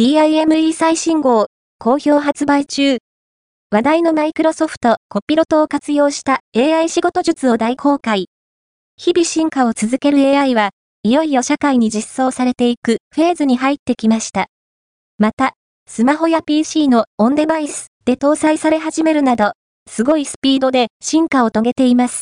DIME 最新号、好評発売中。話題のマイクロソフトコピロトを活用した AI 仕事術を大公開。日々進化を続ける AI は、いよいよ社会に実装されていくフェーズに入ってきました。また、スマホや PC のオンデバイスで搭載され始めるなど、すごいスピードで進化を遂げています。